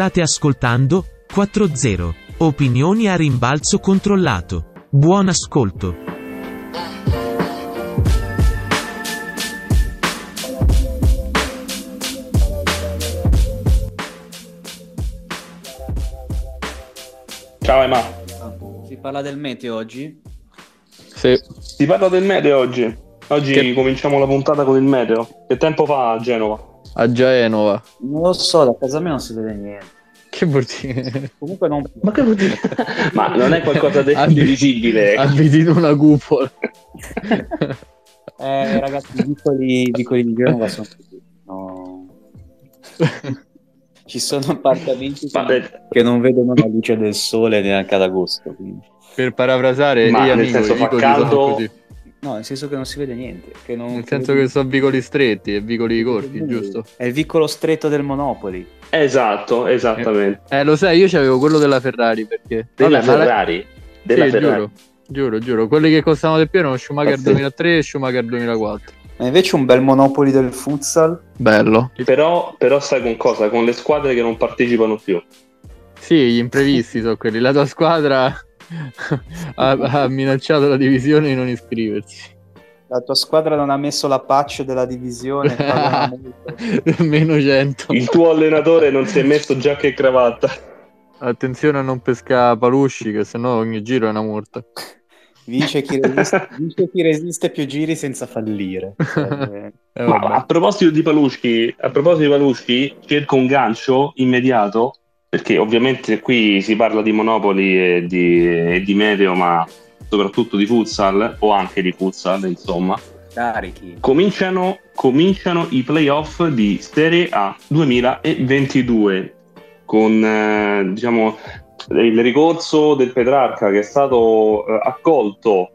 State ascoltando 4-0. Opinioni a rimbalzo controllato. Buon ascolto. Ciao Emma. Si parla del meteo oggi? Sì. Si parla del meteo oggi. Oggi Che- cominciamo la puntata con il meteo. Che tempo fa a Genova? A Genova. Non lo so, da casa mia non si vede niente. Che vuol dire? Comunque non... Ma che vuol dire? Ma non è qualcosa di Abbi- visibile. Abiti in una cupola. Eh, ragazzi, i vicoli, vicoli di Genova sono così. No. Ci sono appartamenti che, Vabbè, che non vedono la luce del sole neanche ad agosto. quindi- Per parafrasare, Ma amici, senso fa caldo? così. No, nel senso che non si vede niente. Che non, Nel senso che sono vicoli stretti e vicoli corti, giusto? È il vicolo stretto del Monopoli. esatto, esattamente. Eh, lo sai, io c'avevo quello della Ferrari perché... Della Vabbè, ma la- Ferrari. Della Sì, Ferrari. giuro, giuro, giuro. Quelli che costavano di più erano Schumacher Pazzesco. 2003 e Schumacher 2004. Ma invece un bel Monopoli del futsal. Bello. Però, però sai con cosa? Con le squadre che non partecipano più. Sì, gli imprevisti sono quelli. La tua squadra ha, ha minacciato la divisione di non iscriversi. La tua squadra non ha messo la patch della divisione. Meno 100. Il tuo allenatore non si è messo giacca e cravatta. Attenzione a non pescare palusci, che sennò ogni giro è una multa. Vince chi, resiste, vince chi resiste più giri senza fallire. Eh, Eh, a proposito di Paluschi, a proposito di Paluschi, cerco un gancio immediato, perché ovviamente qui si parla di Monopoli e di, e di Meteo, ma soprattutto di futsal, o anche di futsal, insomma. carichi. Cominciano, cominciano i playoff di Serie A 2022 con eh, diciamo, il ricorso del Petrarca che è stato eh, accolto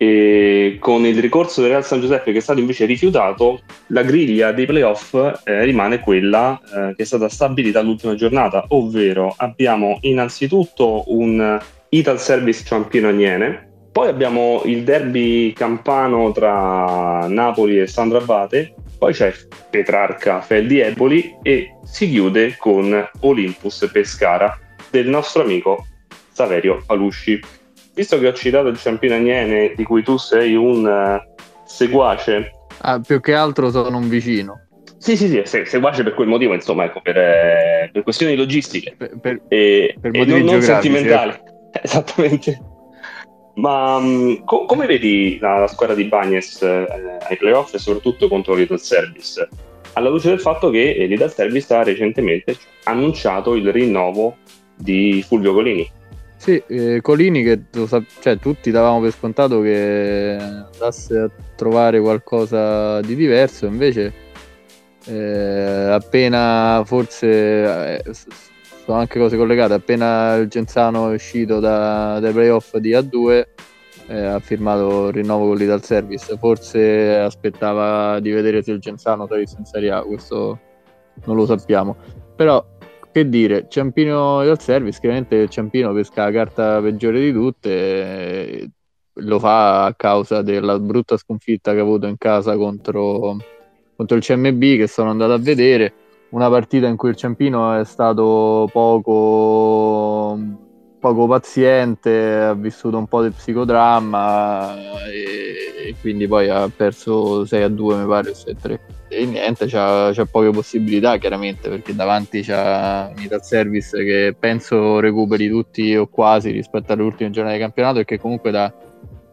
e con il ricorso del Real San Giuseppe che è stato invece rifiutato, la griglia dei playoff eh, rimane quella eh, che è stata stabilita all'ultima giornata, ovvero abbiamo innanzitutto un Ital Service Ciampino Agnene, poi abbiamo il derby campano tra Napoli e Sandro Abate, poi c'è Petrarca Feldi Eboli e si chiude con Olympus Pescara del nostro amico Saverio Palusci. Visto che ho citato il Ciampino Agnene, di cui tu sei un eh, seguace, Ah, più che altro sono un vicino. sì, sì, sì, se- seguace per quel motivo, insomma, ecco, per, eh, per questioni logistiche Per- per- e, Per e non, non sentimentali. Esattamente. Ma mh, co- come vedi la, la squadra di Bagnes eh, ai playoff e soprattutto contro l'Idal Service? Alla luce del fatto che eh, l'Idal Service ha recentemente annunciato il rinnovo di Fulvio Colini. Sì, eh, Colini che cioè, tutti davamo per scontato che andasse a trovare qualcosa di diverso, invece eh, appena forse eh, sono anche cose collegate, appena il Genzano è uscito da- dai playoff di A2 eh, ha firmato il rinnovo con l'Ital Service, forse aspettava di vedere se il Genzano salisse in Serie A, questo non lo sappiamo, però che dire, Ciampino dal service, chiaramente Ciampino pesca la carta peggiore di tutte, e lo fa a causa della brutta sconfitta che ha avuto in casa contro, contro il CMB che sono andato a vedere, una partita in cui il Ciampino è stato poco, poco paziente, ha vissuto un po' di psicodramma e, e quindi poi ha perso 6 a 2 mi pare, 6 a 3 e niente, c'ha, c'ha poche possibilità chiaramente perché davanti c'ha un Ital Service che penso recuperi tutti o quasi rispetto alle ultime giornate di campionato e che comunque da,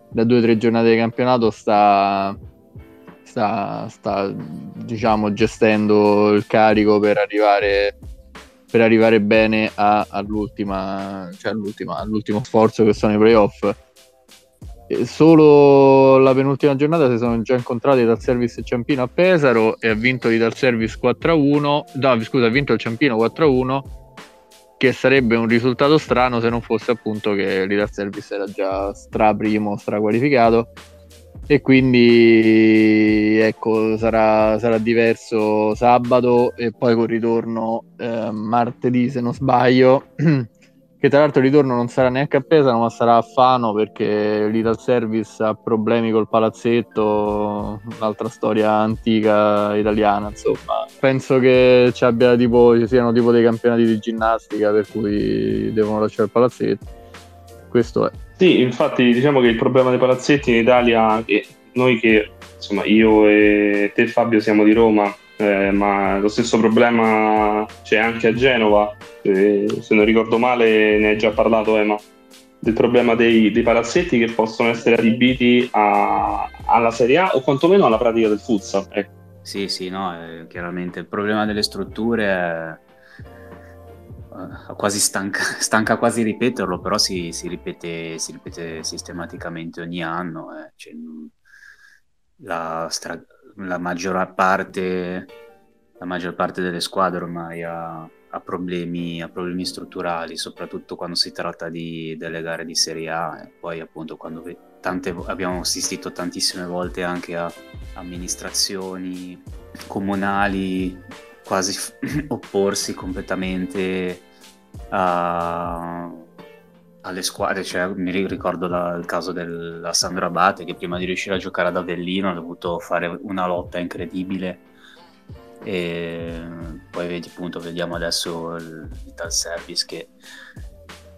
da due o tre giornate di campionato sta, sta, sta diciamo gestendo il carico per arrivare per arrivare bene a- all'ultima, cioè all'ultima, all'ultimo sforzo che sono i playoff Solo la penultima giornata si sono già incontrati dal Service Ciampino a Pesaro e ha vinto l'Ital Service 4-1. No, scusa, ha vinto il Ciampino 4-1, che sarebbe un risultato strano se non fosse appunto che l'Ital Service era già stra primo, stra qualificato. E quindi ecco, sarà, sarà diverso sabato e poi con ritorno eh, martedì, se non sbaglio, che tra l'altro il ritorno non sarà neanche a Pesaro ma sarà a Fano perché l'Ital Service ha problemi col palazzetto, un'altra storia antica italiana insomma. Penso che ci, abbia, tipo, ci siano tipo dei campionati di ginnastica per cui devono lasciare il palazzetto. Questo è. Sì, infatti diciamo che il problema dei palazzetti in Italia, noi che insomma io e te Fabio siamo di Roma, eh, ma lo stesso problema c'è anche a Genova, eh, se non ricordo male ne hai già parlato Emma, del problema dei, dei palazzetti che possono essere adibiti a, alla Serie A o quantomeno alla pratica del futsal. Ecco. Sì, sì, no, eh, chiaramente il problema delle strutture è quasi stanca, stanca quasi ripeterlo, però si, si, ripete, si ripete sistematicamente ogni anno. Eh. Cioè, la, stra- la, maggior parte, la maggior parte delle squadre ormai ha, ha, problemi, ha problemi strutturali, soprattutto quando si tratta di, delle gare di Serie A. E poi appunto quando tante, abbiamo assistito tantissime volte anche a amministrazioni comunali quasi opporsi completamente a, alle squadre. Cioè, mi ricordo la, il caso del Sandro Abate che prima di riuscire a giocare ad Avellino ha dovuto fare una lotta incredibile. E poi vedi, appunto, vediamo adesso il Vital Service che,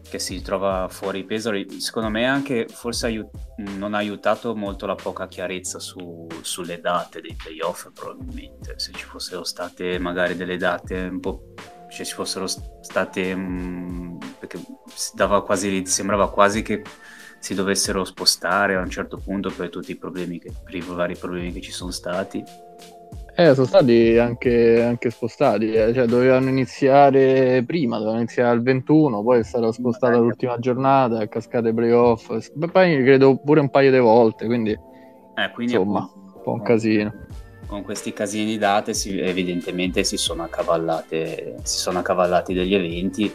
che si trova fuori Pesaro. Secondo me anche forse aiut- non ha aiutato molto la poca chiarezza su, sulle date dei playoff, probabilmente. Se ci fossero state magari delle date un po' cioè ci fossero state mh, mm, perché quasi, sembrava quasi che si dovessero spostare a un certo punto per tutti i problemi che, per i vari problemi che ci sono stati. Eh, sono stati anche, anche spostati, eh. cioè, dovevano iniziare prima, dovevano iniziare al 21, poi è stata spostata l'ultima giornata, cascate playoff, poi credo pure un paio di volte, quindi, eh, quindi insomma, appunto, un po' un casino con questi casini di date si, evidentemente si sono, accavallate, si sono accavallati degli eventi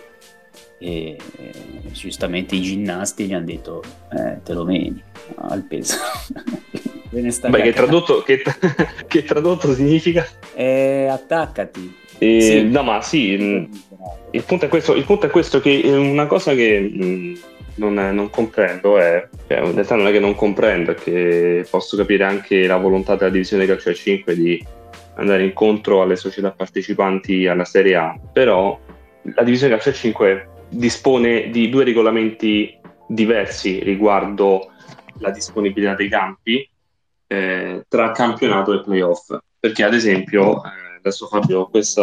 e, e giustamente i ginnasti gli hanno detto eh, te lo meni al peso Beh, che tradotto, che, che tradotto, significa? Eh, attaccati e, sì. no ma sì mm, il punto, questo, il punto, è questo, che una cosa che mh, mm, non, non, comprendo è, cioè, in realtà non è che non comprendo, è che posso capire anche la volontà della divisione calcio a 5 di andare incontro alle società partecipanti alla Serie A, però la divisione calcio a 5 dispone di due regolamenti diversi riguardo la disponibilità dei campi eh, tra campionato e playoff, perché ad esempio, eh, adesso Fabio questo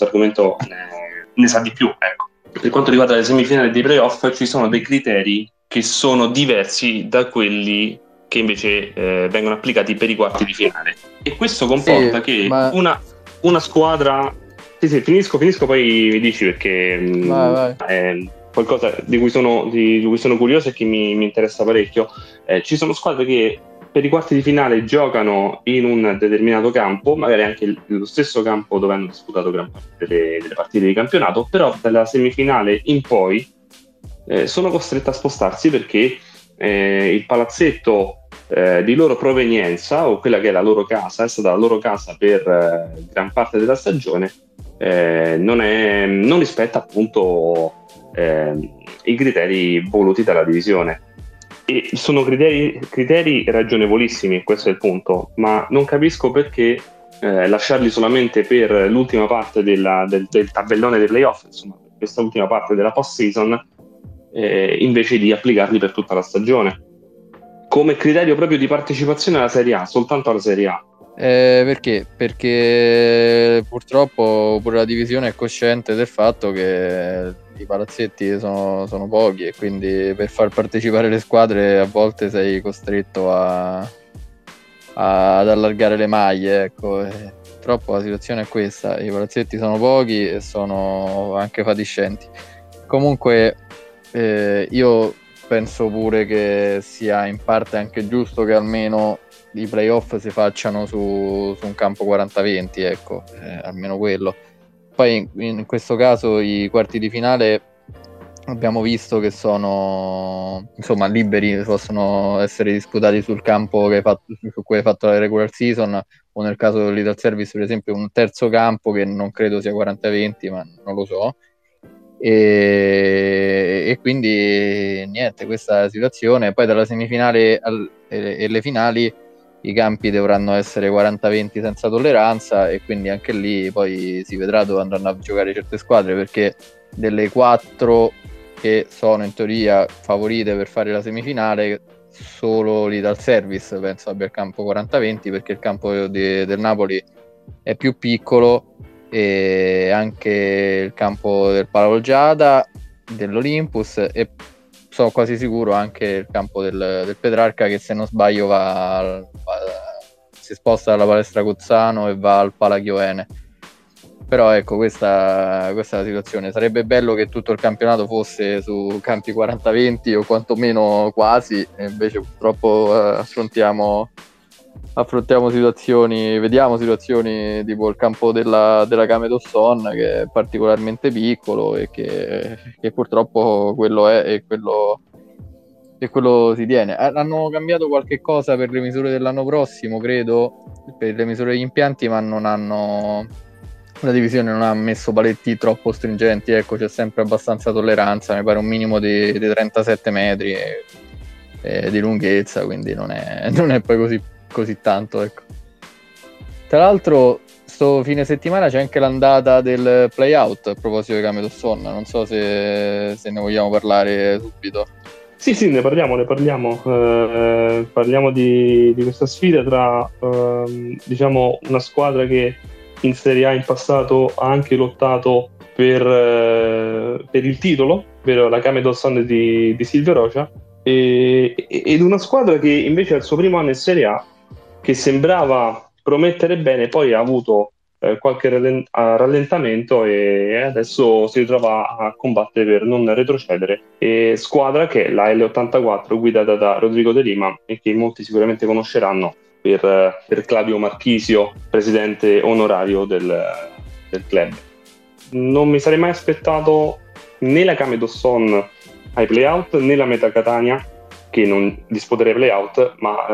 argomento ne, ne sa di più, ecco per quanto riguarda le semifinali dei playoff ci sono dei criteri che sono diversi da quelli che invece eh, vengono applicati per i quarti di finale e questo comporta sì, che ma... una, una, squadra sì sì finisco finisco poi mi dici perché mm, vai, vai. è qualcosa di cui sono, di, di cui sono curioso e che mi, mi interessa parecchio eh, ci sono squadre che per i quarti di finale giocano in un determinato campo, magari anche lo stesso campo dove hanno disputato gran parte delle, delle partite di campionato, però dalla semifinale in poi eh, sono costrette a spostarsi perché eh, il palazzetto eh, di loro provenienza o quella che è la loro casa, è stata la loro casa per eh, gran parte della stagione, eh, non, è, non, rispetta appunto eh, i criteri voluti dalla divisione. E sono criteri, criteri ragionevolissimi, questo è il punto, ma non capisco perché eh, lasciarli solamente per l'ultima parte della, del, del, tabellone dei playoff, insomma, questa ultima parte della post-season, eh, invece di applicarli per tutta la stagione. Come criterio proprio di partecipazione alla Serie A, soltanto alla Serie A. Eh, perché? Perché purtroppo pure la divisione è cosciente del fatto che i palazzetti sono, sono, pochi e quindi per far partecipare le squadre a volte sei costretto a, a, ad allargare le maglie. Ecco. Purtroppo la situazione è questa, i palazzetti sono pochi e sono anche fatiscenti. Comunque eh, io penso pure che sia in parte anche giusto che almeno i playoff si facciano su, su un campo 40-20, ecco, eh, almeno quello poi in questo caso i quarti di finale abbiamo visto che sono insomma liberi, possono essere disputati sul campo fatto, su cui hai fatto la regular season o nel caso dell'Ital Service per esempio un terzo campo che non credo sia 40-20 ma non lo so e, e quindi niente, questa situazione. Poi dalla semifinale al, e, e le finali i campi dovranno essere 40-20 senza tolleranza e quindi anche lì poi si vedrà dove andranno a giocare certe squadre perché delle quattro che sono in teoria favorite per fare la semifinale solo lì dal service penso abbia il campo 40-20 perché il campo di, del Napoli è più piccolo e anche il campo del Paolgiada dell'Olympus e sono quasi sicuro anche il campo del, del Petrarca che se non sbaglio va, va, si sposta dalla palestra Cozzano e va al Palachioene. Però ecco questa, questa, è la situazione. Sarebbe bello che tutto il campionato fosse su campi 40-20 o quantomeno quasi e invece purtroppo eh, affrontiamo affrontiamo situazioni, vediamo situazioni tipo il campo della, della d'Osson che è particolarmente piccolo e che, che purtroppo quello è e quello, e quello si tiene. Hanno cambiato qualche cosa per le misure dell'anno prossimo, credo, per le misure degli impianti, ma non hanno la divisione non ha messo paletti troppo stringenti, ecco c'è sempre abbastanza tolleranza, mi pare un minimo di, di 37 metri e, e di lunghezza, quindi non è, non è poi così così tanto. Ecco. Tra l'altro, sto fine settimana c'è anche l'andata del playout a proposito di Cameo Sonna. Non so se, se, ne vogliamo parlare subito. Sì, sì, ne parliamo, ne parliamo. Eh, parliamo di, di, questa sfida tra eh, diciamo una squadra che in Serie A in passato ha anche lottato per, eh, per il titolo, ovvero la Cameo Sun di, di Silvio Rocia, e, ed una squadra che invece al suo primo anno in Serie A che sembrava promettere bene, poi ha avuto eh, qualche rallentamento e adesso si ritrova a combattere per non retrocedere. E squadra che è la L84 guidata da Rodrigo De Lima e che molti sicuramente conosceranno per, per Claudio Marchisio, presidente onorario del, del, club. Non mi sarei mai aspettato né la Came Dosson ai playout né la Meta Catania che non disputerà i playout, ma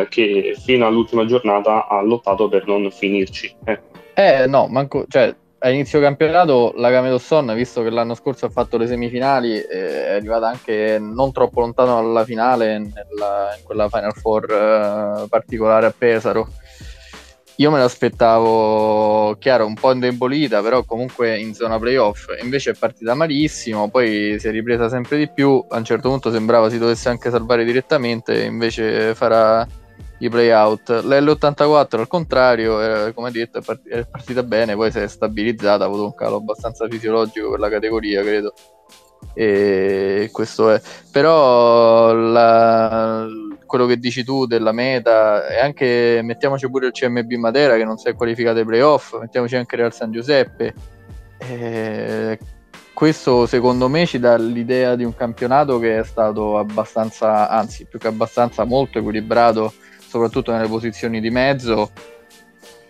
eh, che fino all'ultima giornata ha lottato per non finirci. Eh, eh no, manco, cioè, a inizio campionato la Gamedosson, visto che l'anno scorso ha fatto le semifinali, eh, è arrivata anche non troppo lontano dalla finale, nella, in quella Final Four eh, particolare a Pesaro. Io me l'aspettavo, chiaro, un po' indebolita, però comunque in zona playoff. Invece è partita malissimo, poi si è ripresa sempre di più. A un certo punto sembrava si dovesse anche salvare direttamente, invece farà i playout. L'L84 al contrario, era, come detto, è partita bene, poi si è stabilizzata, ha avuto un calo abbastanza fisiologico per la categoria, credo e questo è però la, quello che dici tu della meta e anche mettiamoci pure il CMB Matera che non si è qualificato ai playoff mettiamoci anche Real San Giuseppe. E questo secondo me ci dà l'idea di un campionato che è stato abbastanza anzi più che abbastanza molto equilibrato soprattutto nelle posizioni di mezzo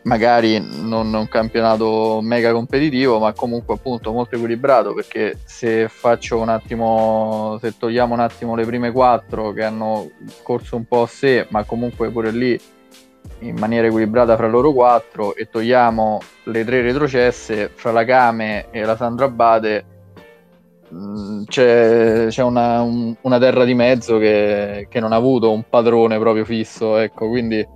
magari non un campionato mega competitivo, ma comunque appunto molto equilibrato perché se faccio un attimo, se togliamo un attimo le prime quattro che hanno corso un po' a sé, ma comunque pure lì in maniera equilibrata fra loro quattro e togliamo le tre retrocesse fra la Game e la Sandra Abate mm, c'è, c'è una, un, una, terra di mezzo che, che, non ha avuto un padrone proprio fisso ecco quindi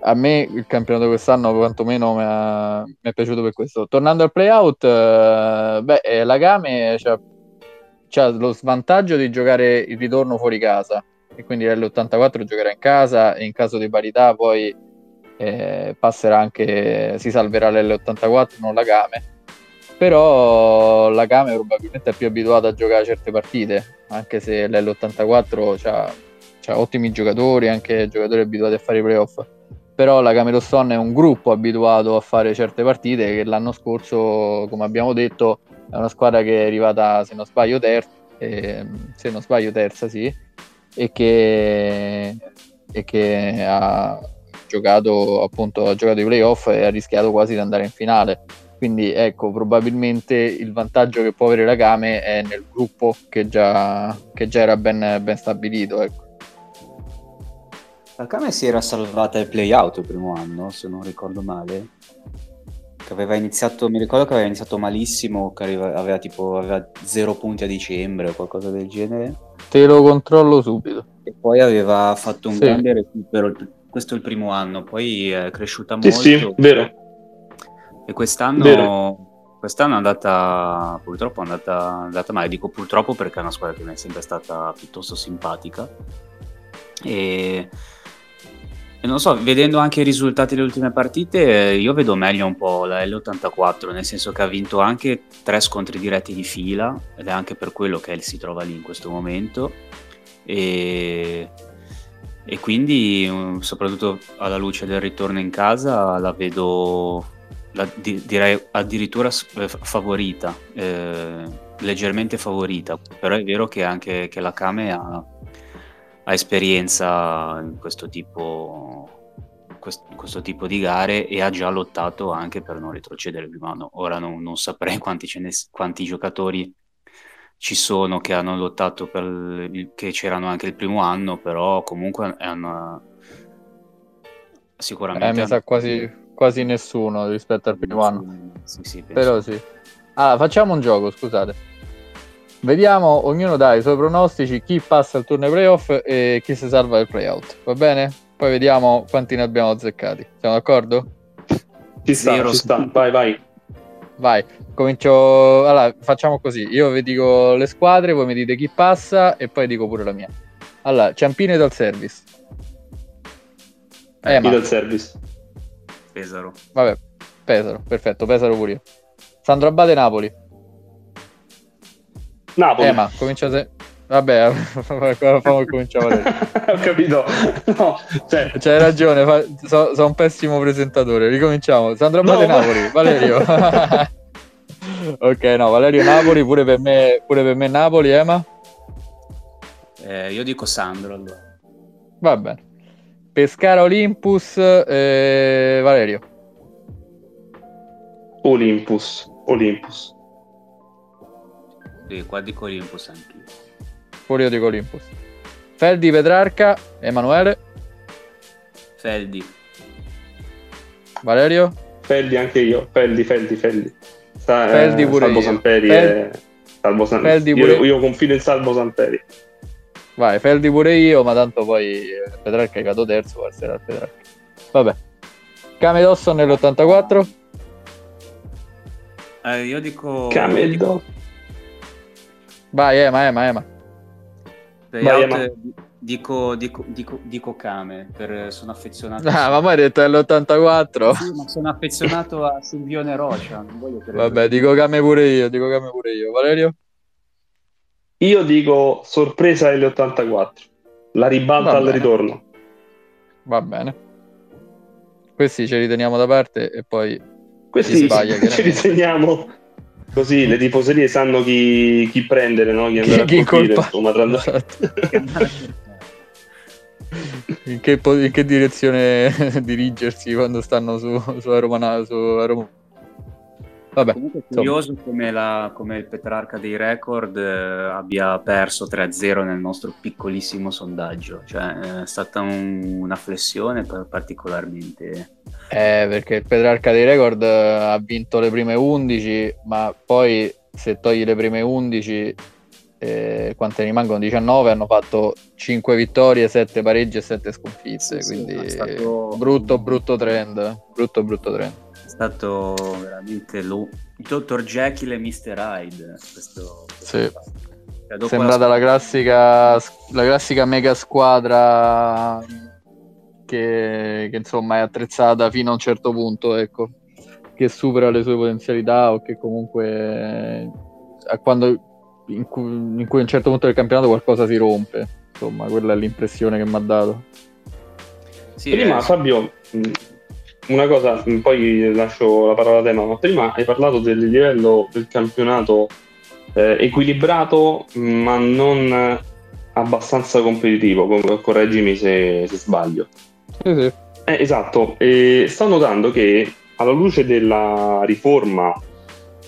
a me il campionato quest'anno quantomeno mi, ha, è piaciuto per questo. Tornando al playout, eh, beh, eh, la Game c'ha, lo svantaggio di giocare il ritorno fuori casa e quindi l'84 giocherà in casa e in caso di parità poi eh, passerà anche, si salverà l'L84, non la Game. Però la Game probabilmente è più abituata a giocare certe partite, anche se l'L84 ha ottimi giocatori, anche giocatori abituati a fare i playoff però la Cameroston è un gruppo abituato a fare certe partite che l'anno scorso, come abbiamo detto, è una squadra che è arrivata, se non sbaglio, terza, eh, se non sbaglio terza, sì, e che, e che ha giocato appunto ha giocato i playoff e ha rischiato quasi di andare in finale. Quindi ecco, probabilmente il vantaggio che può avere la Game è nel gruppo che già, che già era ben, ben stabilito. Ecco. La Kame si era salvata ai playout il primo anno, se non ricordo male. che aveva iniziato, mi ricordo che aveva iniziato malissimo, che aveva, aveva tipo aveva zero punti a dicembre o qualcosa del genere. Te lo controllo subito. E poi aveva fatto un Sì. grande recupero, il- questo è il primo anno, poi è cresciuta Sì, molto. sì, vero. E quest'anno, Vero. quest'anno è andata, purtroppo è andata, è andata male. Dico purtroppo perché è una squadra che mi è sempre stata piuttosto simpatica. E non so, vedendo anche i risultati delle ultime partite, eh, io vedo meglio un po' la L84, nel senso che ha vinto anche tre scontri diretti di fila, ed è anche per quello che si trova lì in questo momento. E, e quindi, mm, soprattutto alla luce del ritorno in casa, la vedo la- di- direi addirittura eh, fa- favorita, eh, leggermente favorita, però è vero che anche che la Kame ha, ha esperienza in questo tipo, quest- questo tipo di gare e ha già lottato anche per non retrocedere prima anno. Ora non, non saprei quanti, ne- quanti giocatori ci sono che hanno lottato per il- che c'erano anche il primo anno, però comunque una sicuramente Eh, mi hanno- sa quasi, quasi nessuno rispetto al primo anno. Sì, sì. Però sì. Allora, facciamo un gioco, scusate. Vediamo, ognuno dà i suoi pronostici, chi passa il turno ai playoff e chi si salva il playout. Va bene? Poi vediamo quanti ne abbiamo azzeccati. Siamo d'accordo? Ci sta, Zero ci sta. Vai, vai. Vai, comincio. Allora, facciamo così. Io vi dico le squadre, voi mi dite chi passa e poi dico pure la mia. Allora, Ciampine dal service. Eh, dal service. Pesaro. vabbè, Pesaro, perfetto, Pesaro pure io. Sandro Abate Napoli. Napoli. Eh, ma comincia se... Vabbè, fammi cominciare. Ho capito. No, cioè, C'hai ragione, fa... so- sono un pessimo presentatore. Ricominciamo. Sandro Abate No, ma- Napoli, Valerio. ok, no, Valerio Napoli, pure per me, pure per me Napoli, Ema. Eh, io dico Sandro allora. Va bene. Pescara Olympus, eh, Valerio. Olympus. Olympus. Sì, qua dico Olympus anch'io. Pure io dico Olympus. Feldi Petrarca, Emanuele, Feldi. Valerio. Feldi anche io. Feldi, Feldi, Feldi. Sa- Feldi eh, pure Salvo io. Samperi. Fel- e- Salvo San- Feldi io, pure- io confido in Salvo Samperi. Vai, Feldi pure io, ma tanto poi eh, Petrarca è caduto terzo, passerà al Petrarca. Vabbè. Came Dawson nell'84. Eh, io dico... Cameldo. Vai, Ema, Ema, Ema. Playout, Vai, eh, dico, dico, dico, dico Kame, per, sono affezionato. Ah, ma mai hai detto nell'84? Sì, ma sono affezionato a Silvione credere. Vabbè, dico Came pure io, dico Came pure io. Valerio? Io dico sorpresa L84. La ribalta Va al bene. ritorno. Va bene. Questi ce li teniamo da parte e poi Questi sbaglia, ci chiaramente. riteniamo così le tifoserie sanno chi, chi prendere, no? chi andare chi a colpire, colpa. insomma, tra l'altro. Esatto. in, che, in che direzione dirigersi quando stanno su, su Roma, su Roma. Vabbè, Comunque è curioso come, la- come il Petrarca dei record eh, abbia perso 3-0 nel nostro piccolissimo sondaggio. Cioè, è stata un- una flessione particolarmente... Eh, perché il Petrarca dei record eh, ha vinto le prime 11, ma poi se togli le prime 11, eh, quante rimangono? 19, hanno fatto 5 vittorie, 7 pareggi e 7 sconfitte, Sì, quindi è stato- brutto brutto trend, brutto brutto trend. È stato veramente lo- il Dr. Jekyll e Mr. Hyde. Questo, Sì. Cioè, dopo Sembrata la classica, la classica mega squadra che, che, insomma è attrezzata fino a un certo punto, ecco, che supera le sue potenzialità o che comunque eh, a quando in cui, in cui a un certo punto del campionato qualcosa si rompe. Insomma, quella è l'impressione che mi ha dato. Sì, Prima eh, Fabio, una cosa, poi lascio la parola a te, ma prima hai parlato del livello del campionato eh, equilibrato, ma non abbastanza competitivo, com- correggimi se, se sbaglio. Sì, sì. Eh, esatto, e sto notando che alla luce della riforma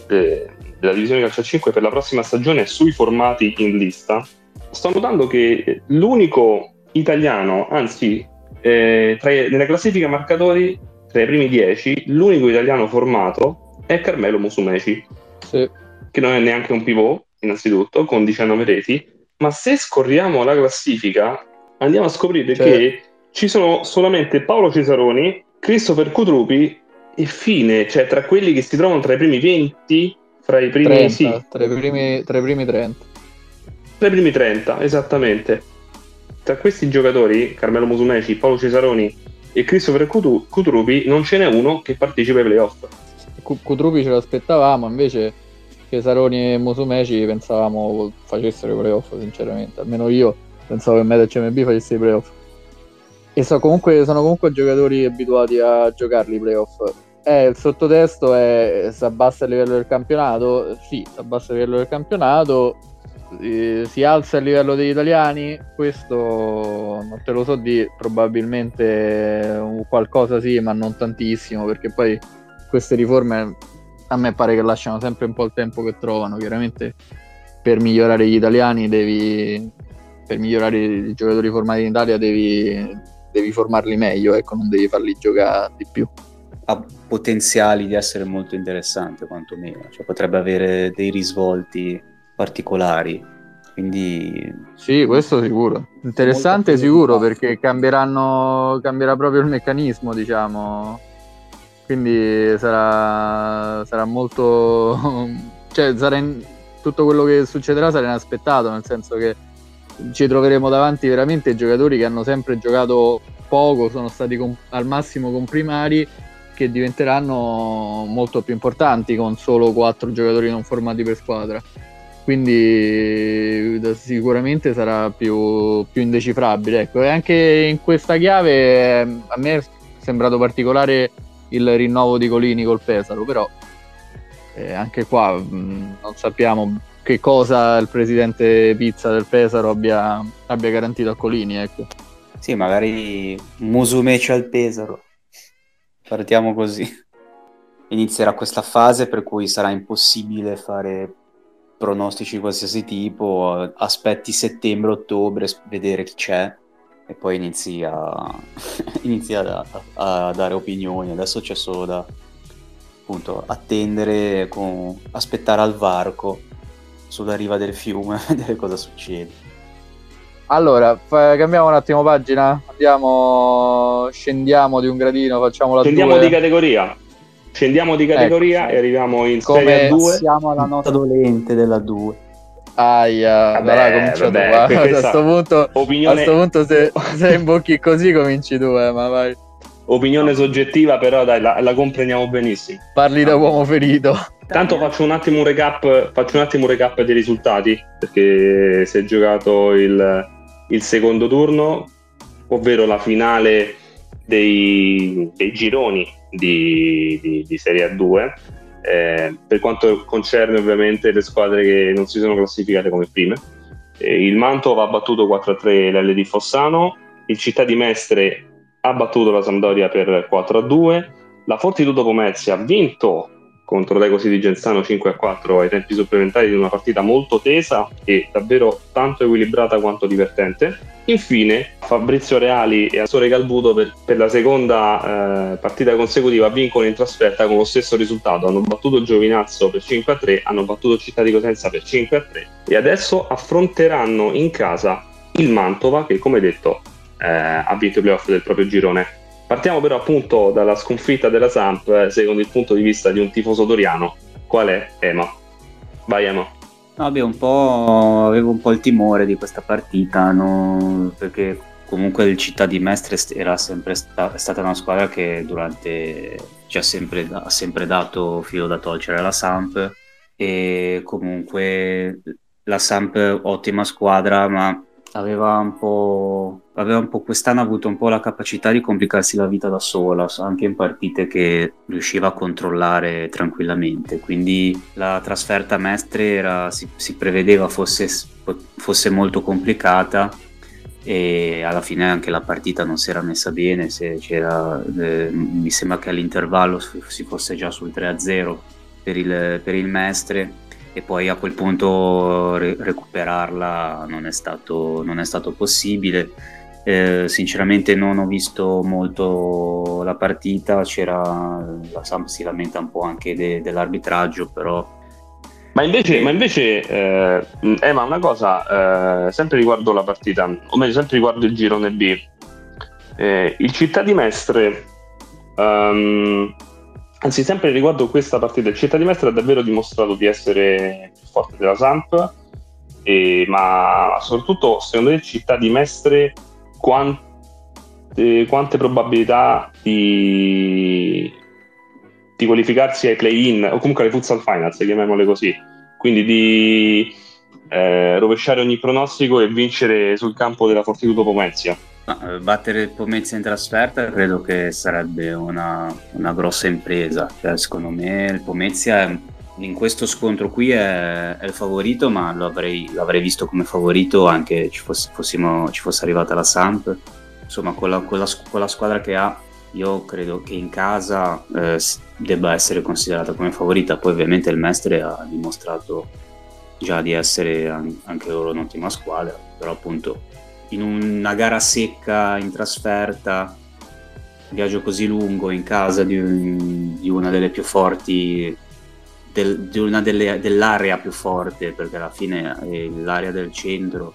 eh, della divisione calcio a 5 per la prossima stagione sui formati in lista, sto notando che l'unico italiano, anzi, eh, tra nella classifica marcatori, tra i primi 10, l'unico italiano formato è Carmelo Musumeci, sì. che non è neanche un pivot, innanzitutto, con 19 reti, ma se scorriamo la classifica andiamo a scoprire cioè. che ci sono solamente Paolo Cesaroni, Christopher Cutrupi e fine, cioè tra quelli che si trovano tra i primi 20, fra i primi, 30, sì. tra, i primi, tra i primi 30. Tra i primi 30, esattamente. Tra questi giocatori, Carmelo Musumeci, Paolo Cesaroni e Christopher Cutrupi, non ce n'è uno che partecipa ai playoff. Cutrupi ce l'aspettavamo, invece Cesaroni e Musumeci pensavamo facessero i playoff, sinceramente. Almeno io pensavo che Meta CMB facesse i playoff. E so comunque, sono comunque giocatori abituati a giocarli i playoff. Eh, il sottotesto è si abbassa il livello del campionato? Sì, si abbassa il livello del campionato. Si alza il livello degli italiani? Questo non te lo so di probabilmente qualcosa sì, ma non tantissimo, perché poi queste riforme a me pare che lasciano sempre un po' il tempo che trovano. Chiaramente per migliorare gli italiani devi, per migliorare i giocatori formati in Italia devi devi formarli meglio, ecco, non devi farli giocare di più. Ha potenziali di essere molto interessante, quantomeno, cioè, potrebbe avere dei risvolti particolari. Quindi sì, questo sicuro. Interessante sicuro perché cambieranno, cambierà proprio il meccanismo, diciamo. Quindi sarà, sarà molto cioè sarà in, tutto quello che succederà sarà inaspettato, nel senso che ci troveremo davanti veramente giocatori che hanno sempre giocato poco, sono stati com- al massimo comprimari, che diventeranno molto più importanti con solo quattro giocatori non formati per squadra. Quindi sicuramente sarà più, più indecifrabile. Ecco. E anche in questa chiave a me è sembrato particolare il rinnovo di Colini col Pesaro, però eh, anche qua mh, non sappiamo che cosa il presidente Pizza del Pesaro abbia, abbia garantito a Colini. Ecco. Sì, magari Musumeci al Pesaro. Partiamo così. Inizierà questa fase per cui sarà impossibile fare pronostici di qualsiasi tipo, aspetti settembre-ottobre, vedere chi c'è e poi inizi a, inizi a, a, a dare opinioni. Adesso c'è solo da appunto attendere, con, aspettare al varco sulla riva del fiume a vedere cosa succede. Allora, fa- cambiamo un attimo pagina, andiamo, scendiamo di un gradino, facciamo la Scendiamo due. di categoria. Scendiamo di categoria ecco. e arriviamo in Come Serie 2. Siamo alla nota dolente della 2. Aia, vabbè, allora comincio vabbè, tu. A questo punto, opinione... a sto punto se, se imbocchi così cominci tu, eh, ma vai. Opinione soggettiva, però dai, la, la comprendiamo benissimo. Parli da uomo ferito. Tanto faccio un attimo un recap, faccio un attimo un recap dei risultati, perché si è giocato il, il secondo turno, ovvero la finale dei, dei gironi di, di, di, Serie A2. Eh, per quanto concerne ovviamente le squadre che non si sono classificate come prime, eh, il Mantova ha battuto 4-3 l'L di Fossano, il Città di Mestre ha battuto la Sampdoria per 4-2, la Fortitudo Pomezia ha vinto contro Legosi di Genzano 5 a 4 ai tempi supplementari di una partita molto tesa e davvero tanto equilibrata quanto divertente. Infine Fabrizio Reali e Assore Galbuto per, per la seconda eh, partita consecutiva vincono in trasferta con lo stesso risultato, hanno battuto Giovinazzo per 5 a 3, hanno battuto Città di Cosenza per 5 a 3 e adesso affronteranno in casa il Mantova che come detto eh, ha vinto i playoff del proprio girone Partiamo però appunto dalla sconfitta della Samp eh, secondo il punto di vista di un tifoso doriano. Qual è Ema? Vai Ema. No, avevo, un po', avevo un po' il timore di questa partita, no? perché comunque il Città di Mestre era sempre sta- stata una squadra che durante ci ha sempre, ha sempre dato filo da togliere alla Samp e comunque la Samp ottima squadra ma aveva un po', aveva un po' quest'anno avuto un po' la capacità di complicarsi la vita da sola, anche in partite che riusciva a controllare tranquillamente. Quindi la trasferta a Mestre era, si, si, prevedeva fosse, fosse, molto complicata e alla fine anche la partita non si era messa bene. Eh, mi sembra che all'intervallo si fosse già sul 3-0 per il, per il Mestre e poi a quel punto re- recuperarla non è stato, non è stato possibile. Eh, sinceramente non ho visto molto la partita, c'era, la Samp si lamenta un po' anche de, dell'arbitraggio, però... Ma invece, ma invece eh, eh, una cosa, eh, sempre riguardo la partita, o meglio, sempre riguardo il girone B, eh, il Città di Mestre, um, anzi sempre riguardo questa partita, il Città di Mestre ha davvero dimostrato di essere più forte della Samp, e, ma soprattutto secondo me il Città di Mestre quante, quante probabilità di, di, qualificarsi ai play-in o comunque alle futsal finals, chiamiamole così, quindi di eh, rovesciare ogni pronostico e vincere sul campo della Fortitudo Pomezia. Eh, battere il Pomezia in trasferta credo che sarebbe una, una grossa impresa. Cioè, secondo me il Pomezia in questo scontro qui è, è il favorito, ma l'avrei, l'avrei, visto come favorito anche ci fosse, ci fosse arrivata la Samp. Insomma, con la, con, la, con la, squadra che ha, io credo che in casa eh, debba essere considerata come favorita. Poi ovviamente il Mestre ha dimostrato già di essere anche loro un'ottima squadra, però appunto in una gara secca in trasferta, un viaggio così lungo in casa di, di una delle più forti, del, di una delle, dell'area più forte, perché alla fine l'area del centro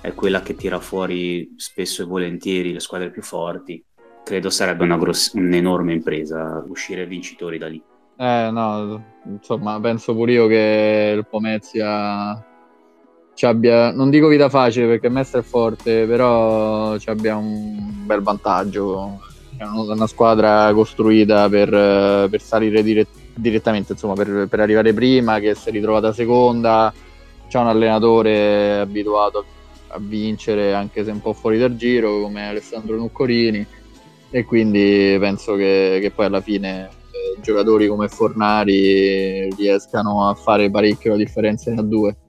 è quella che tira fuori spesso e volentieri le squadre più forti. Credo sarebbe gross- un'enorme impresa uscire vincitori da lì. Eh no, insomma, penso pure io che il Pomezia abbia, non dico vita facile perché Mestre è forte, però abbia un bel vantaggio. È una squadra costruita per, per salire dire, direttamente, insomma, per, per, arrivare prima, che si è ritrovata seconda. C'è un allenatore abituato a vincere, anche se un po' fuori dal giro, come Alessandro Nuccorini. E quindi penso che, che poi alla fine eh, giocatori come Fornari riescano a fare parecchio la differenza in A2.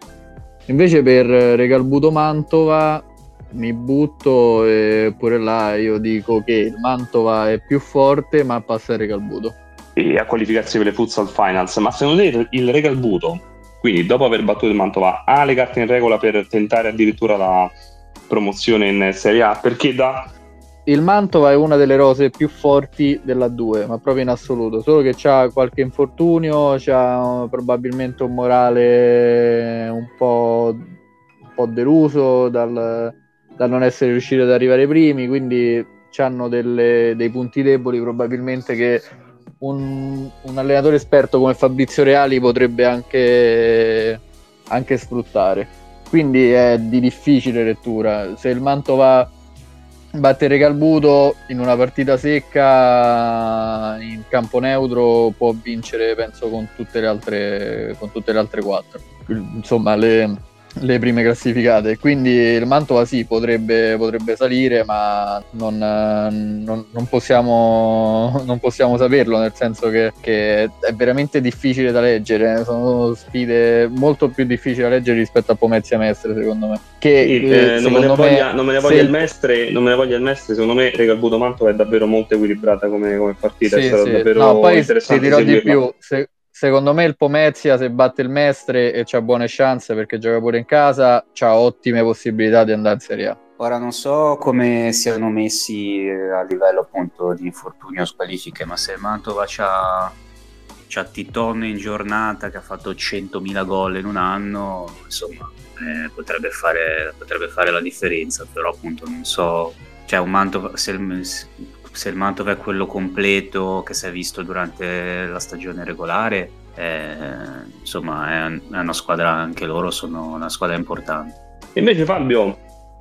Invece per Regalbuto Mantova mi butto e pure là io dico che il Mantova è più forte ma passa il Regalbuto. E a qualificarsi per le Futsal Finals, ma secondo te il Regalbuto, quindi dopo aver battuto il Mantova, ha le carte in regola per tentare addirittura la promozione in Serie A? Perché da il Mantova è una delle rose più forti della 2, ma proprio in assoluto, solo che c'ha qualche infortunio, c'ha probabilmente un morale un po', un po deluso dal, dal, non essere riusciti ad arrivare ai primi, quindi hanno dei punti deboli probabilmente che un, un, allenatore esperto come Fabrizio Reali potrebbe anche, anche sfruttare. Quindi è di difficile lettura. Se il Mantova battere Calbuto in una partita secca in campo neutro può vincere penso con tutte le altre con tutte le altre quattro. Insomma le, le prime classificate. Quindi il Mantova sì, potrebbe, potrebbe salire, ma non, non, non, possiamo, non, possiamo, saperlo, nel senso che, che, è veramente difficile da leggere. Sono sfide molto più difficili da leggere rispetto a Pomezia Mestre, secondo me. Che, sì, eh, non, me ne voglia, non me ne voglia il Mestre, non me ne voglia il Mestre, secondo me Regalbuto Mantova è davvero molto equilibrata come, come partita. Sì, sì. No, poi ti dirò di più. Se, Secondo me il Pomezia se batte il Mestre e c'ha buone chance perché gioca pure in casa, ha ottime possibilità di andare in Serie A. Ora non so come siano messi eh, a livello appunto di infortunio o squalifiche, ma se Mantova c'ha, c'ha Titon in giornata che ha fatto 100.000 gol in un anno, insomma eh, potrebbe, fare, potrebbe, fare, la differenza, però appunto non so, cioè un Mantova, se se il Mantova è quello completo che si è visto durante la stagione regolare, eh, insomma è, è, una squadra, anche loro sono una squadra importante. Invece Fabio,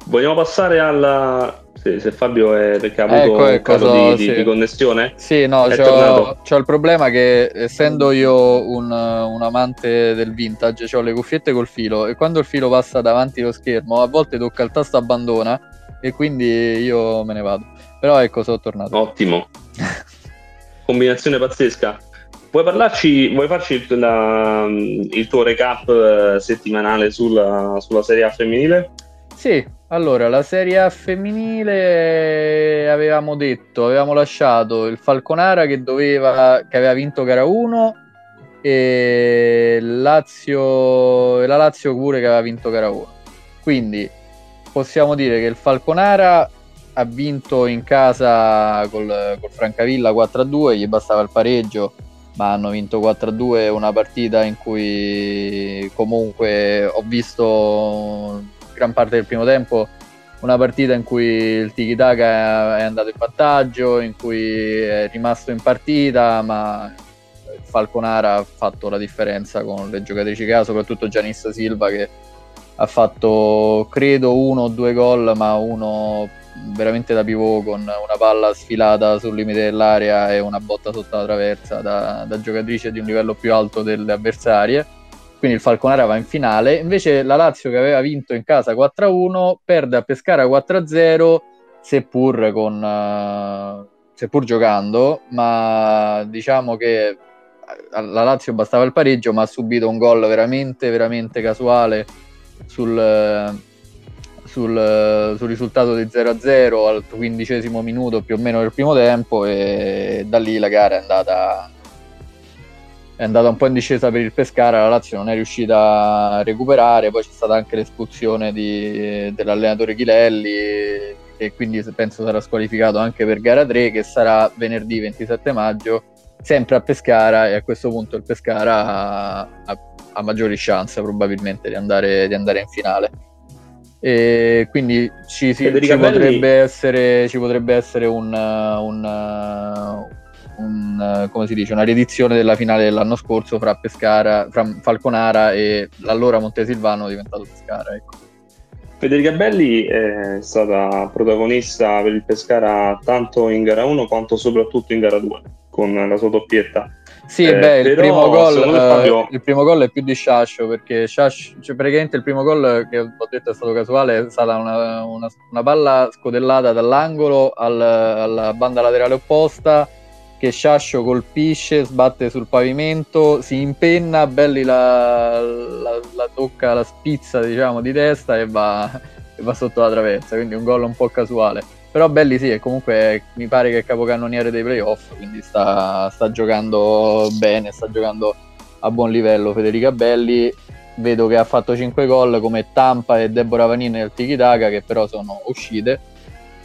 vogliamo passare alla... Se, se Fabio è perché ha avuto ecco, un caso di, sì. di, di, connessione? Sì, no, c'ho, c'ho, il problema che essendo io un, un amante del vintage, ho le cuffiette col filo e quando il filo passa davanti allo schermo a volte tocca il tasto abbandona e quindi io me ne vado. Però ecco, sono tornato. Ottimo. Combinazione pazzesca. Vuoi parlarci, vuoi farci il, la, il tuo recap eh, settimanale sulla, sulla, Serie A femminile? Sì, allora la Serie A femminile avevamo detto, avevamo lasciato il Falconara che, doveva, che aveva vinto gara 1 e Lazio, e la Lazio pure che aveva vinto gara 1. Quindi possiamo dire che il Falconara ha vinto in casa col, col Francavilla 4-2, gli bastava il pareggio, ma hanno vinto 4-2 una partita in cui comunque ho visto gran parte del primo tempo una partita in cui il Tiki Taka è andato in vantaggio, in cui è rimasto in partita, ma Falconara ha fatto la differenza con le giocatrici che ha, soprattutto Gianissa Silva che ha fatto credo uno o due gol, ma uno veramente da pivot con una palla sfilata sul limite dell'area e una botta sotto la traversa da, da giocatrice di un livello più alto delle avversarie quindi il Falconara va in finale. Invece la Lazio che aveva vinto in casa 4-1 perde a Pescara 4-0, seppur, con, uh, seppur giocando, ma diciamo che la Lazio bastava il pareggio, ma ha subito un gol veramente, veramente casuale sul, sul, sul risultato di 0-0 al quindicesimo minuto più o meno del primo tempo e da lì la gara è andata è andata un po' in discesa per il Pescara, la Lazio non è riuscita a recuperare, poi c'è stata anche l'espulsione di, dell'allenatore Ghilelli e quindi penso sarà squalificato anche per gara 3 che sarà venerdì 27 maggio sempre a Pescara e a questo punto il Pescara ha, ha, ha maggiori chance probabilmente di andare, di andare in finale. E quindi ci, ci, potrebbe essere, ci potrebbe essere un, un un, come si dice, una riedizione della finale dell'anno scorso fra, Pescara, fra Falconara e l'allora Montesilvano diventato Pescara. Ecco. Federica Belli è stata protagonista per il Pescara tanto in gara 1 quanto soprattutto in gara 2 con la sua doppietta. Sì, eh, beh, il, primo gol, Fabio... il primo gol è più di Sciascio perché Sciascio, cioè praticamente il primo gol che ho detto è stato casuale è stata una, una, una palla scodellata dall'angolo al, alla banda laterale opposta che Sciascio colpisce, sbatte sul pavimento, si impenna, Belli la, la, la tocca, la spizza diciamo di testa e va, e va, sotto la traversa, quindi un gol un po' casuale. Però Belli sì, e comunque mi pare che è capocannoniere dei playoff, quindi sta, sta giocando bene, sta giocando a buon livello Federica Belli. Vedo che ha fatto 5 gol come Tampa e Deborah Vanini nel Tiki Taka che però sono uscite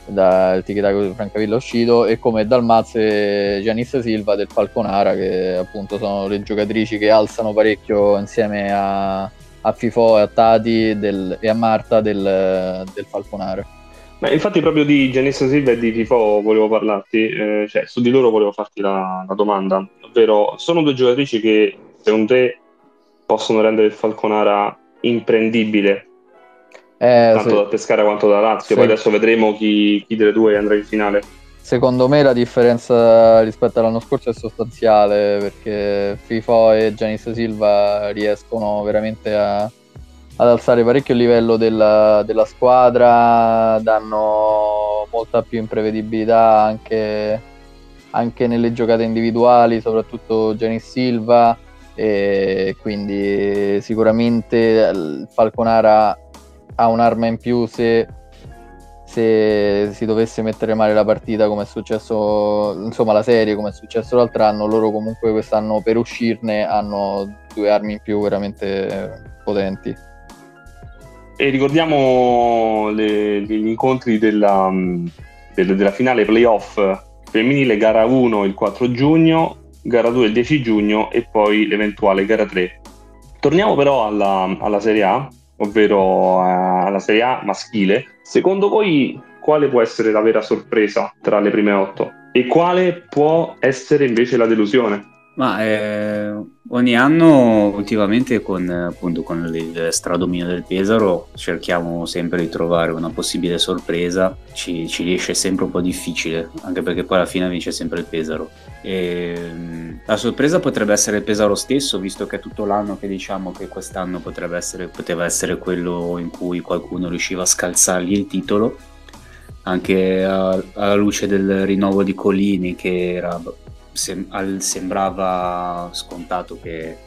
dal Tiki Francavilla uscito e come Dalmaz e Giannis Silva del Falconara che appunto sono le giocatrici che alzano parecchio insieme a, a Fifo e a Tati del, e a Marta del, del Falconara. Ma infatti proprio di Giannis Silva e di Fifo volevo parlarti, eh, cioè su di loro volevo farti la, la domanda, ovvero sono due giocatrici che secondo te possono rendere il Falconara imprendibile eh, tanto sì. da Pescara quanto da Lazio. Sì. Poi adesso vedremo chi, chi, delle due andrà in finale. Secondo me la differenza rispetto all'anno scorso è sostanziale perché FIFO e Giannis Silva riescono veramente a, ad alzare parecchio il livello della, della, squadra, danno molta più imprevedibilità anche, anche nelle giocate individuali, soprattutto Giannis Silva. E quindi sicuramente il Falconara ha un'arma in più se, se si dovesse mettere male la partita come è successo, insomma la serie come è successo l'altro anno, loro comunque quest'anno per uscirne hanno due armi in più veramente potenti. E ricordiamo le, gli incontri della, della, della finale playoff femminile, gara 1 il 4 giugno, gara 2 il 10 giugno e poi l'eventuale gara 3. Torniamo però alla, alla Serie A ovvero eh, alla Serie A maschile. Secondo voi quale può essere la vera sorpresa tra le prime otto e quale può essere invece la delusione? Ma eh, ogni anno ultimamente con, appunto, con il stradominio del Pesaro cerchiamo sempre di trovare una possibile sorpresa, ci, ci, riesce sempre un po' difficile, anche perché poi alla fine vince sempre il Pesaro. E, la sorpresa potrebbe essere il Pesaro stesso, visto che è tutto l'anno che diciamo che quest'anno potrebbe essere, poteva essere quello in cui qualcuno riusciva a scalzargli il titolo, anche alla luce del rinnovo di Colini che era sem- sembrava scontato che,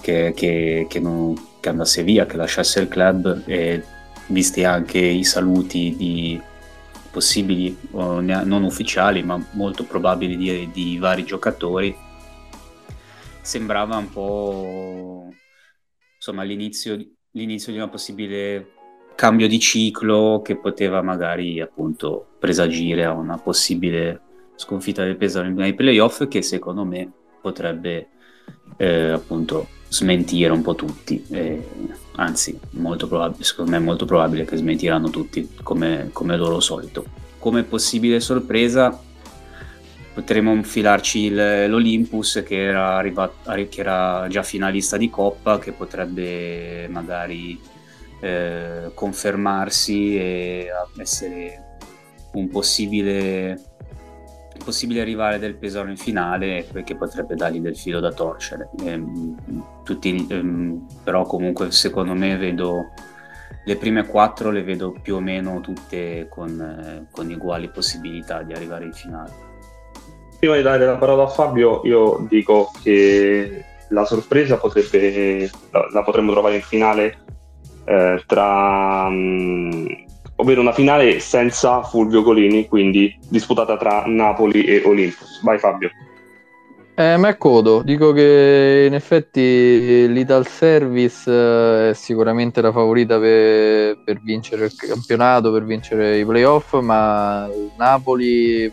che, che, che, non, che andasse via, che lasciasse il club e visti anche i saluti di possibili, non ufficiali, ma molto probabili di, di vari giocatori, sembrava un po' insomma l'inizio, l'inizio di una possibile cambio di ciclo che poteva magari appunto presagire a una possibile sconfitta del Pesaro nei playoff che secondo me potrebbe eh, appunto smentire un po' tutti. Eh, anzi, probabile, secondo me è molto probabile che smentiranno tutti come, come loro solito. Come possibile sorpresa potremo infilarci il, l'Olympus che era, arrivato, che era già finalista di Coppa, che potrebbe magari eh, confermarsi e essere un possibile possibile arrivare del Pesaro in finale perché potrebbe dargli del filo da torcere. Ehm, tutti, ehm, però comunque secondo me vedo le prime quattro le vedo più o meno tutte con, eh, con uguali possibilità di arrivare in finale. Prima di dare la parola a Fabio, io dico che la sorpresa potrebbe, la, la potremmo trovare in finale eh, tra um, ovvero una finale senza Fulvio Colini, quindi disputata tra Napoli e Olympus. Vai Fabio. Eh, ma è codo, dico che in effetti l'Ital Service eh, è sicuramente la favorita per, per, vincere il campionato, per vincere i playoff, ma il Napoli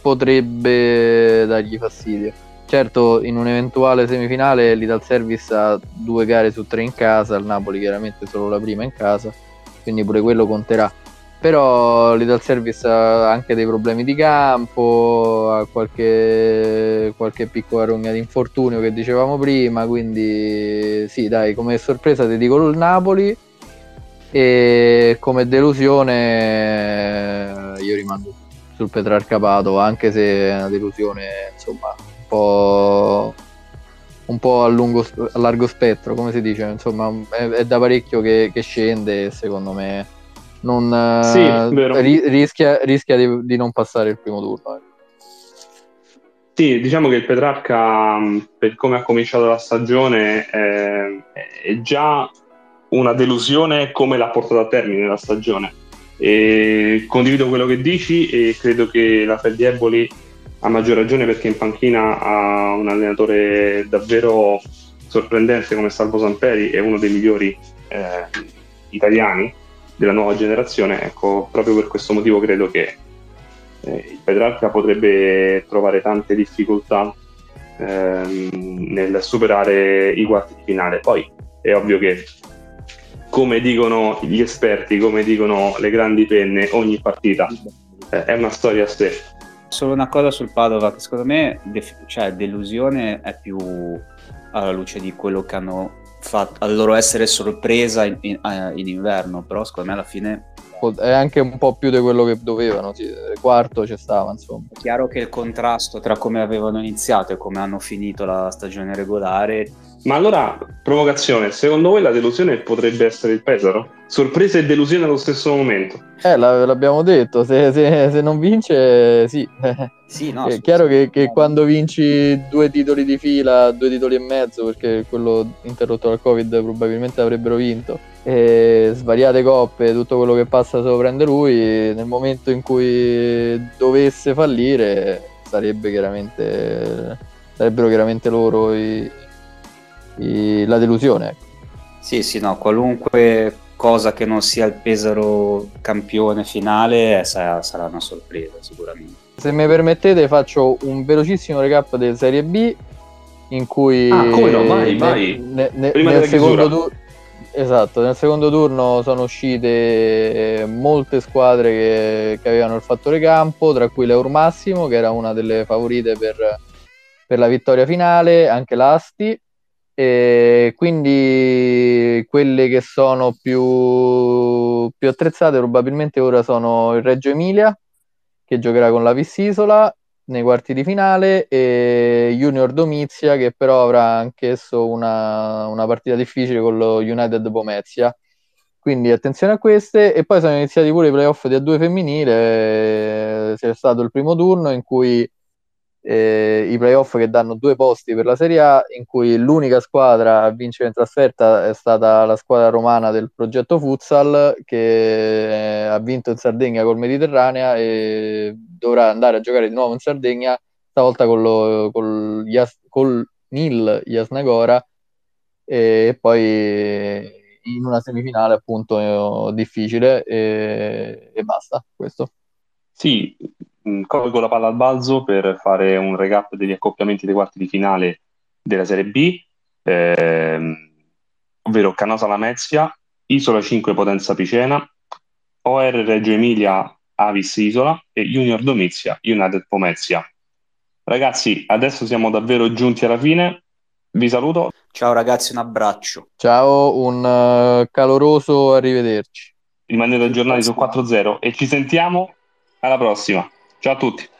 potrebbe dargli fastidio. Certo, in un'eventuale semifinale l'Ital Service ha due gare su tre in casa, il Napoli chiaramente solo la prima in casa quindi pure quello conterà. Però l'Ital Service ha anche dei problemi di campo, ha qualche, qualche piccola rogna di infortunio che dicevamo prima, quindi sì dai, come sorpresa ti dico il Napoli e come delusione io rimango sul Petrarca Padova, anche se è una delusione insomma un po' un po' a, lungo, a largo spettro, come si dice, insomma è, è da parecchio che, che, scende secondo me non, sì, ri, rischia, rischia di, di, non passare il primo turno. Eh. Sì, diciamo che il Petrarca, per come ha cominciato la stagione, è, è già una delusione come l'ha portata a termine la stagione. E condivido quello che dici e credo che la Feldieboli a maggior ragione perché in panchina ha un allenatore davvero sorprendente come Salvo Samperi e uno dei migliori eh, italiani della nuova generazione. Ecco, proprio per questo motivo credo che eh, il Petrarca potrebbe trovare tante difficoltà ehm, nel superare i quarti di finale. Poi è ovvio che, come dicono gli esperti, come dicono le grandi penne, ogni partita eh, è una storia a sé solo una cosa sul Padova, che secondo me def- cioè, delusione è più alla luce di quello che hanno fatto, al loro essere sorpresa in, in, eh, in inverno, però secondo me alla fine è anche un po' più di quello che dovevano. Sì. Quarto c'è stava, insomma. È chiaro che il contrasto tra come avevano iniziato e come hanno finito la stagione regolare ma allora, provocazione, secondo voi la delusione potrebbe essere il Pesaro? Sorpresa e delusione allo stesso momento? Eh, l'abbiamo detto, se, se, se non vince, sì. sì no, è chiaro che, che, quando vinci due titoli di fila, due titoli e mezzo, perché quello interrotto dal Covid probabilmente avrebbero vinto, e svariate coppe, tutto quello che passa se lo prende lui, nel momento in cui dovesse fallire, sarebbe chiaramente, sarebbero chiaramente loro i la delusione. Ecco. Sì, sì, no, qualunque cosa che non sia il Pesaro campione finale sarà, sarà una sorpresa sicuramente. Se mi permettete faccio un velocissimo recap del Serie B in cui... Ah, come no, vai, vai. Ne, ne, nel secondo turno... Esatto, nel secondo turno sono uscite molte squadre che, che, avevano il fattore campo, tra cui l'Eur Massimo, che era una delle favorite per, per la vittoria finale, anche l'Asti, e quindi quelle che sono più, più attrezzate probabilmente ora sono il Reggio Emilia, che giocherà con la Vissisola nei quarti di finale, e Junior Domizia, che però avrà anch'esso una, una partita difficile con lo United Pomezia. Quindi attenzione a queste, e poi sono iniziati pure i playoff di A2 femminile, c'è stato il primo turno in cui eh, i playoff che danno due posti per la Serie A, in cui l'unica squadra a vincere in trasferta è stata la squadra romana del progetto Futsal, che ha vinto in Sardegna col Mediterranea e dovrà andare a giocare di nuovo in Sardegna, stavolta con lo, col, col Nil Jasnagora, e poi in una semifinale appunto difficile e, e basta questo. Sì, colgo la palla al balzo per fare un recap degli accoppiamenti dei quarti di finale della Serie B, ehm, ovvero Canosa Lamezia, Isola 5 Potenza Picena, OR Reggio Emilia Avis Isola e Junior Domizia United Pomezia. Ragazzi, adesso siamo davvero giunti alla fine. Vi saluto. Ciao ragazzi, un abbraccio. Ciao, un uh, caloroso arrivederci. Rimanete aggiornati su 4-0 e ci sentiamo alla prossima. Ciao a tutti.